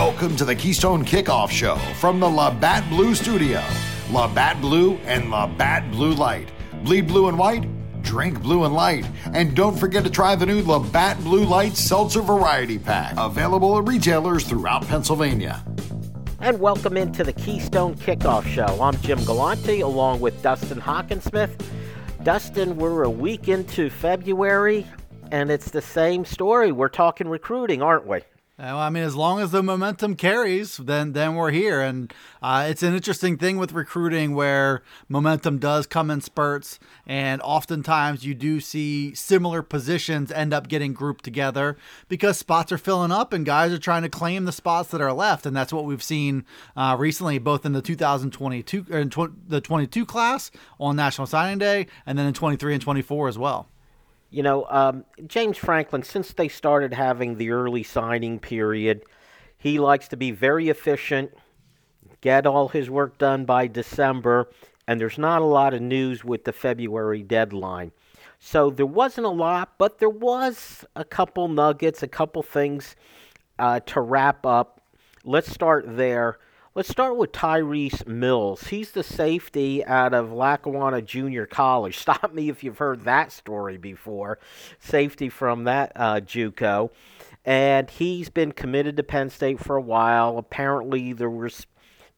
Welcome to the Keystone Kickoff Show from the Labatt Blue Studio. Labatt Blue and Labatt Blue Light. Bleed blue and white, drink blue and light. And don't forget to try the new Labatt Blue Light Seltzer Variety Pack, available at retailers throughout Pennsylvania. And welcome into the Keystone Kickoff Show. I'm Jim Galante along with Dustin Hockensmith. Dustin, we're a week into February, and it's the same story. We're talking recruiting, aren't we? Well, I mean, as long as the momentum carries, then then we're here, and uh, it's an interesting thing with recruiting where momentum does come in spurts, and oftentimes you do see similar positions end up getting grouped together because spots are filling up and guys are trying to claim the spots that are left, and that's what we've seen uh, recently, both in the 2022 or in tw- the 22 class on National Signing Day, and then in 23 and 24 as well. You know, um, James Franklin, since they started having the early signing period, he likes to be very efficient, get all his work done by December, and there's not a lot of news with the February deadline. So there wasn't a lot, but there was a couple nuggets, a couple things uh, to wrap up. Let's start there. Let's start with Tyrese Mills. He's the safety out of Lackawanna Junior College. Stop me if you've heard that story before. Safety from that uh, JUCO, and he's been committed to Penn State for a while. Apparently, there was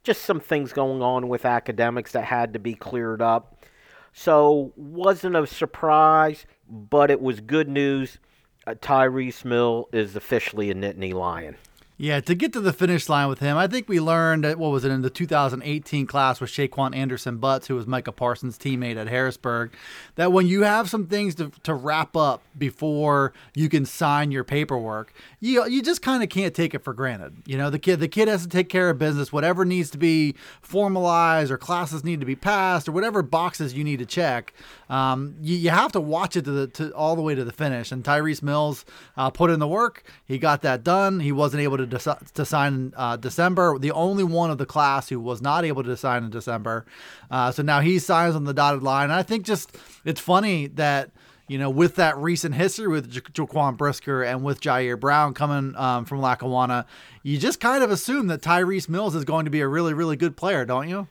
just some things going on with academics that had to be cleared up. So, wasn't a surprise, but it was good news. Uh, Tyrese Mill is officially a Nittany Lion. Yeah, to get to the finish line with him, I think we learned that, what was it, in the 2018 class with Shaquan Anderson Butts, who was Micah Parsons' teammate at Harrisburg, that when you have some things to, to wrap up before you can sign your paperwork, you you just kind of can't take it for granted. You know, the kid the kid has to take care of business, whatever needs to be formalized or classes need to be passed or whatever boxes you need to check. Um, you, you have to watch it to the to all the way to the finish. And Tyrese Mills uh, put in the work. He got that done. He wasn't able to to sign in uh, December. The only one of the class who was not able to sign in December. Uh, so now he signs on the dotted line. And I think just it's funny that you know, with that recent history with ja- Jaquan Brisker and with Jair Brown coming um, from Lackawanna, you just kind of assume that Tyrese Mills is going to be a really, really good player, don't you?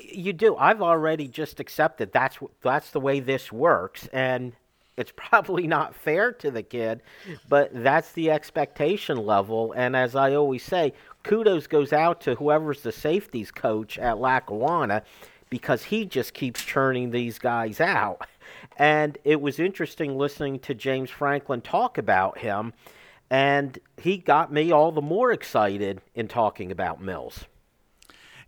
You do. I've already just accepted that's that's the way this works, and it's probably not fair to the kid, but that's the expectation level. And as I always say, kudos goes out to whoever's the safeties coach at Lackawanna because he just keeps churning these guys out. And it was interesting listening to James Franklin talk about him, and he got me all the more excited in talking about Mills.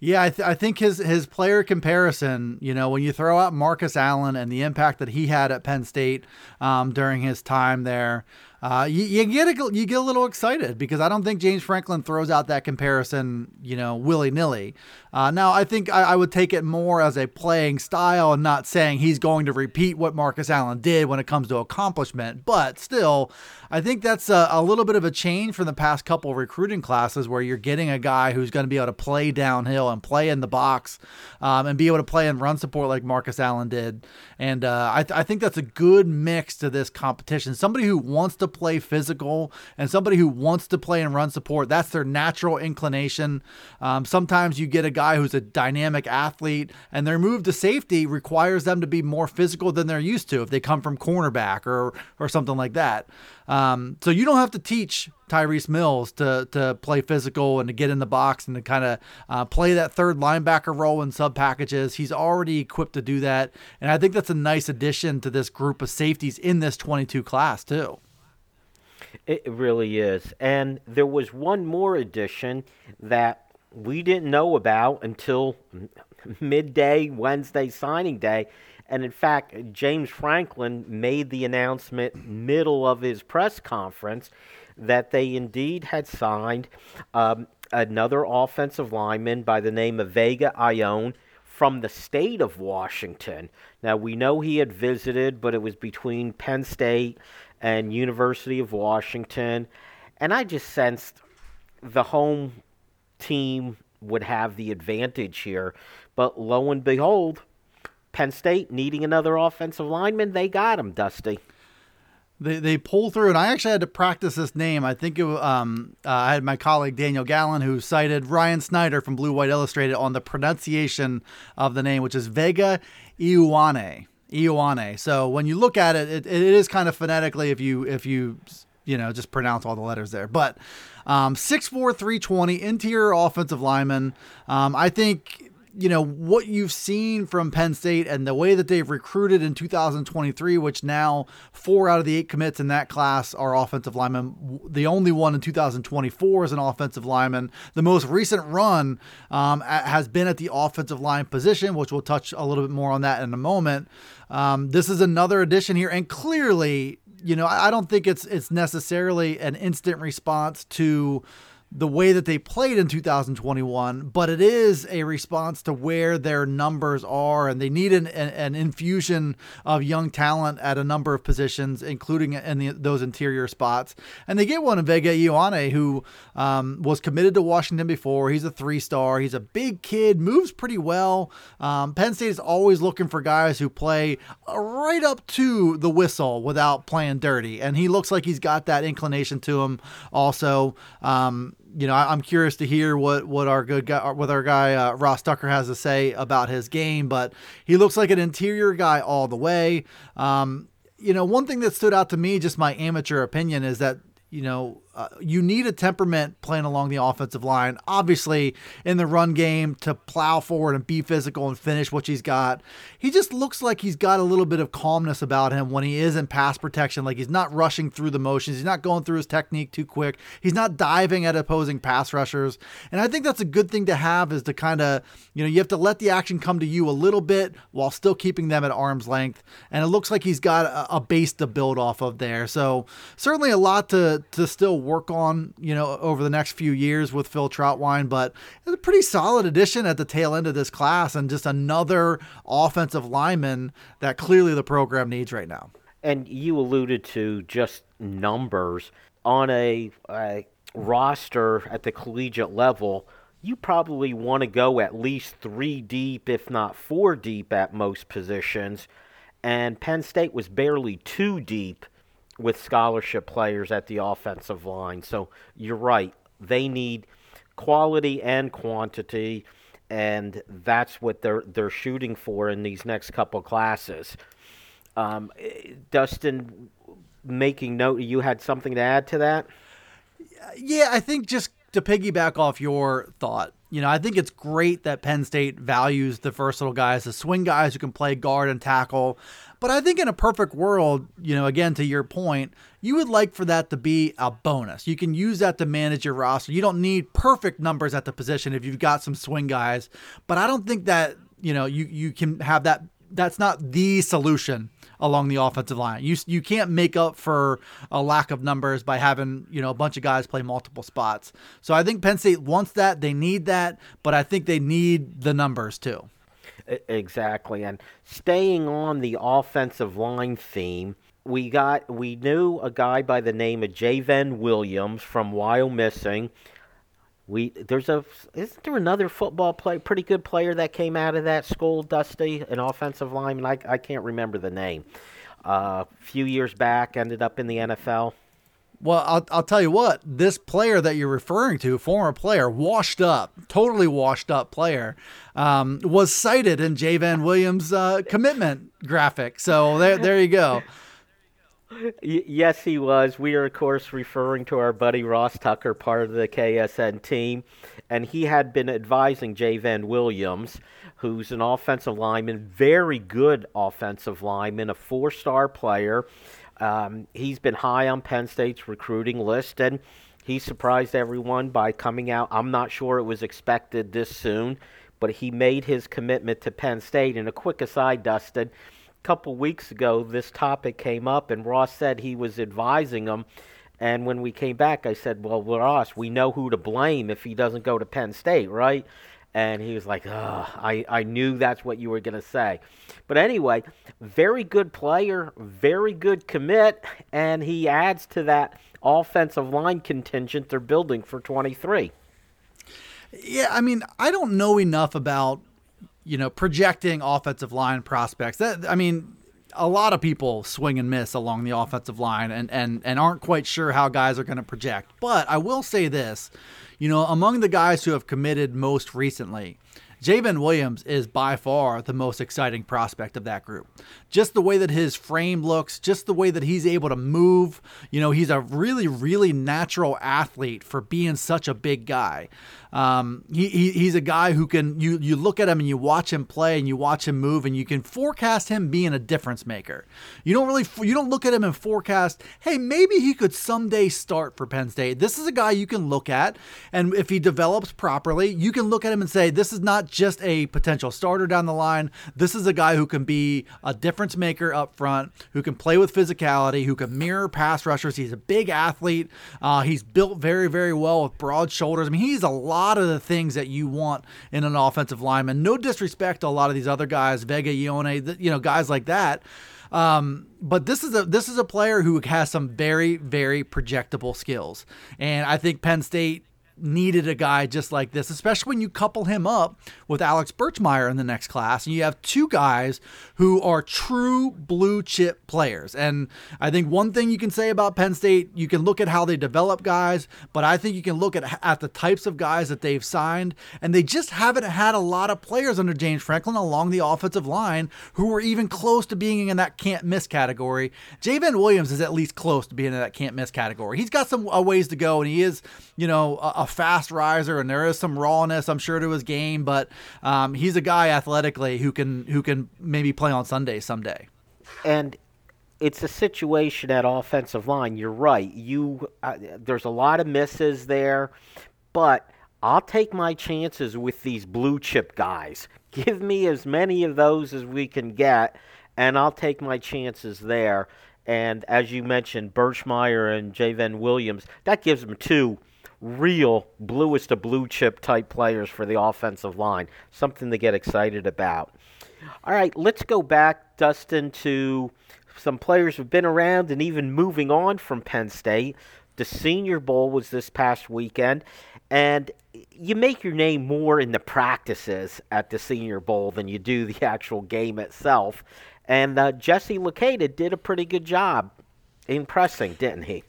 Yeah, I, th- I, think his his player comparison, you know, when you throw out Marcus Allen and the impact that he had at Penn State um, during his time there, uh, you, you, get a, you get a little excited because I don't think James Franklin throws out that comparison, you know, willy nilly. Uh, now, I think I, I, would take it more as a playing style and not saying he's going to repeat what Marcus Allen did when it comes to accomplishment. But still, I think that's a, a little bit of a change from the past couple recruiting classes where you're getting a guy who's going to be able to play downhill and play in the box um, and be able to play in run support like Marcus Allen did. And uh, I, th- I think that's a good mix to this competition. Somebody who wants to play physical and somebody who wants to play and run support, that's their natural inclination. Um, sometimes you get a guy who's a dynamic athlete, and their move to safety requires them to be more physical than they're used to if they come from cornerback or or something like that. Um, so you don't have to teach Tyrese Mills to to play physical and to get in the box and to kind of uh, play that third linebacker role in sub packages. He's already equipped to do that, and I think that's a nice addition to this group of safeties in this 22 class too. It really is. And there was one more addition that we didn't know about until midday Wednesday signing day. And in fact, James Franklin made the announcement middle of his press conference that they indeed had signed um, another offensive lineman by the name of Vega Ioane from the state of Washington. Now we know he had visited, but it was between Penn State and University of Washington, and I just sensed the home team would have the advantage here. But lo and behold, Penn State needing another offensive lineman, they got him, Dusty. They, they pull through, and I actually had to practice this name. I think it, um, uh, I had my colleague Daniel Gallen who cited Ryan Snyder from Blue White Illustrated on the pronunciation of the name, which is Vega Ioane. Ioane. So when you look at it, it, it is kind of phonetically if you if you you know just pronounce all the letters there. But um, 6'4", 320, interior offensive lineman. Um, I think you know what you've seen from Penn State and the way that they've recruited in 2023, which now four out of the eight commits in that class are offensive linemen. The only one in 2024 is an offensive lineman. The most recent run um, has been at the offensive line position, which we'll touch a little bit more on that in a moment. Um, this is another addition here, and clearly, you know, I don't think it's it's necessarily an instant response to the way that they played in 2021, but it is a response to where their numbers are, and they need an, an, infusion of young talent at a number of positions, including in the, those interior spots. And they get one in Vega Ioane, who um, was committed to Washington before. He's a three star. He's a big kid, moves pretty well. Um, Penn State is always looking for guys who play right up to the whistle without playing dirty, and he looks like he's got that inclination to him. Also. Um, you know, I, am curious to hear what what our good guy, what our guy uh, Ross Tucker has to say about his game. But he looks like an interior guy all the way. Um, you know, one thing that stood out to me, just my amateur opinion, is that you know uh, you need a temperament playing along the offensive line. Obviously, in the run game to plow forward and be physical and finish what he's got. He just looks like he's got a little bit of calmness about him when he is in pass protection. Like he's not rushing through the motions. He's not going through his technique too quick. He's not diving at opposing pass rushers. And I think that's a good thing to have is to kind of, you know, you have to let the action come to you a little bit while still keeping them at arm's length. And it looks like he's got a, a base to build off of there. So certainly a lot to, to still work on, you know, over the next few years with Phil Trautwein, but it's a pretty solid addition at the tail end of this class and just another offensive lineman that clearly the program needs right now. And you alluded to just numbers on a, a roster at the collegiate level. You probably want to go at least three deep, if not four deep, at most positions. And Penn State was barely two deep with scholarship players at the offensive line. So you're right. They need quality and quantity, and that's what they're they're shooting for in these next couple classes. Um, Dustin, making note, you had something to add to that? Yeah, I think just to piggyback off your thought, you know, I think it's great that Penn State values the versatile guys, the swing guys who can play guard and tackle. But I think in a perfect world, you know, again, to your point, you would like for that to be a bonus. You can use that to manage your roster. You don't need perfect numbers at the position if you've got some swing guys. But I don't think that, you know, you, you can have that. That's not the solution along the offensive line. You you can't make up for a lack of numbers by having you know a bunch of guys play multiple spots. So I think Penn State wants that. They need that, but I think they need the numbers too. Exactly, and staying on the offensive line theme. We got we knew a guy by the name of J'ven Williams from Wyomissing we there's a isn't there another football play pretty good player that came out of that school, Dusty, an offensive lineman. I I can't remember the name. Uh, a few years back, ended up in the NFL. Well, I'll, I'll tell you what, this player that you're referring to, former player, washed up, totally washed up player, um, was cited in J'ven Williams' uh, commitment graphic. So there, there you go yes, he was. We are, of course, referring to our buddy Ross Tucker, part of the KSN team. And he had been advising J'ven Williams, who's an offensive lineman, very good offensive lineman, a four star player. Um, he's been high on Penn State's recruiting list, and he surprised everyone by coming out. I'm not sure it was expected this soon, but he made his commitment to Penn State. And a quick aside, Dustin couple weeks ago, this topic came up, and Ross said he was advising him. And when we came back, I said, "Well, Ross, we know who to blame if he doesn't go to Penn State, right?" And he was like, I, I knew that's what you were going to say. But anyway, very good player, very good commit, and he adds to that offensive line contingent they're building for 23. Yeah, I mean, I don't know enough about you know, projecting offensive line prospects. That I mean, a lot of people swing and miss along the offensive line and, and, and aren't quite sure how guys are going to project. But I will say this you know, among the guys who have committed most recently, J'ven Williams is by far the most exciting prospect of that group. Just the way that his frame looks, just the way that he's able to move. You know, he's a really, really natural athlete for being such a big guy. Um, he, he, he's a guy who can you you look at him and you watch him play and you watch him move and you can forecast him being a difference maker. You don't really you don't look at him and forecast, hey, maybe he could someday start for Penn State. This is a guy you can look at, and if he develops properly, you can look at him and say, this is not just a potential starter down the line. This is a guy who can be a difference maker up front, who can play with physicality, who can mirror pass rushers. He's a big athlete. Uh, he's built very, very well with broad shoulders. I mean, he's a lot of the things that you want in an offensive lineman. No disrespect to a lot of these other guys, Vega, Ioane, you know, guys like that. Um, but this is a this is a player who has some very very projectable skills, and I think Penn State needed a guy just like this, especially when you couple him up with Alex Birchmeier in the next class. And you have two guys who are true blue chip players. And I think one thing you can say about Penn State, you can look at how they develop guys, but I think you can look at, at the types of guys that they've signed. And they just haven't had a lot of players under James Franklin along the offensive line who were even close to being in that can't miss category. J'ven Williams is at least close to being in that can't miss category. He's got some a ways to go, and he is, you know, a, a fast riser, and there is some rawness, I'm sure, to his game. But um, he's a guy athletically who can who can maybe play on Sunday someday. And it's a situation at offensive line. You're right. You uh, there's a lot of misses there, but I'll take my chances with these blue chip guys. Give me as many of those as we can get, and I'll take my chances there. And as you mentioned, Birchmeier and J'ven Williams, that gives them two real bluest of blue chip type players for the offensive line. Something to get excited about. All right, let's go back, Dustin, to some players who've been around and even moving on from Penn State. The Senior Bowl was this past weekend, and you make your name more in the practices at the Senior Bowl than you do the actual game itself. And uh, Jesse Luketa did a pretty good job impressing, didn't he?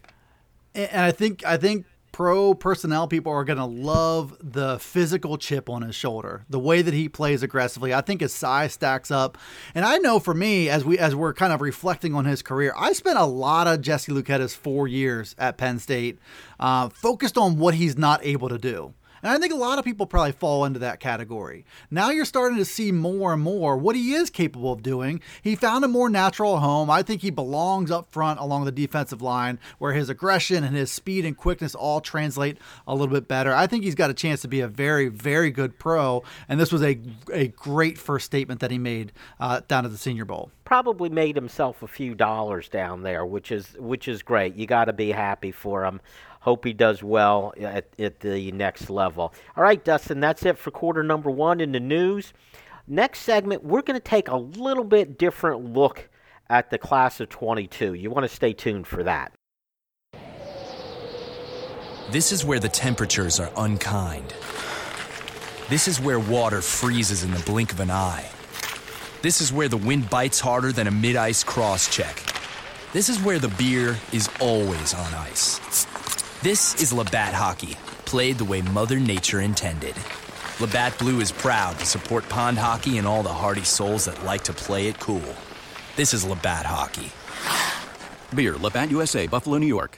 And I think I think pro personnel people are going to love the physical chip on his shoulder, the way that he plays aggressively. I think his size stacks up, and I know for me, as we as we're kind of reflecting on his career, I spent a lot of Jesse Luketa's four years at Penn State uh, focused on what he's not able to do. And I think a lot of people probably fall into that category. Now you're starting to see more and more what he is capable of doing. He found a more natural home. I think he belongs up front along the defensive line where his aggression and his speed and quickness all translate a little bit better. I think he's got a chance to be a very, very good pro. And this was a, a great first statement that he made uh, down at the Senior Bowl. Probably made himself a few dollars down there, which is which is great. You got to be happy for him. Hope he does well at, at the next level. All right, Dustin, that's it for quarter number one in the news. Next segment, we're going to take a little bit different look at the class of 22. You want to stay tuned for that. This is where the temperatures are unkind. This is where water freezes in the blink of an eye. This is where the wind bites harder than a mid ice cross check. This is where the beer is always on ice. This is Labatt Hockey, played the way Mother Nature intended. Labatt Blue is proud to support pond hockey and all the hardy souls that like to play it cool. This is Labatt Hockey. Beer, Labatt USA, Buffalo, New York.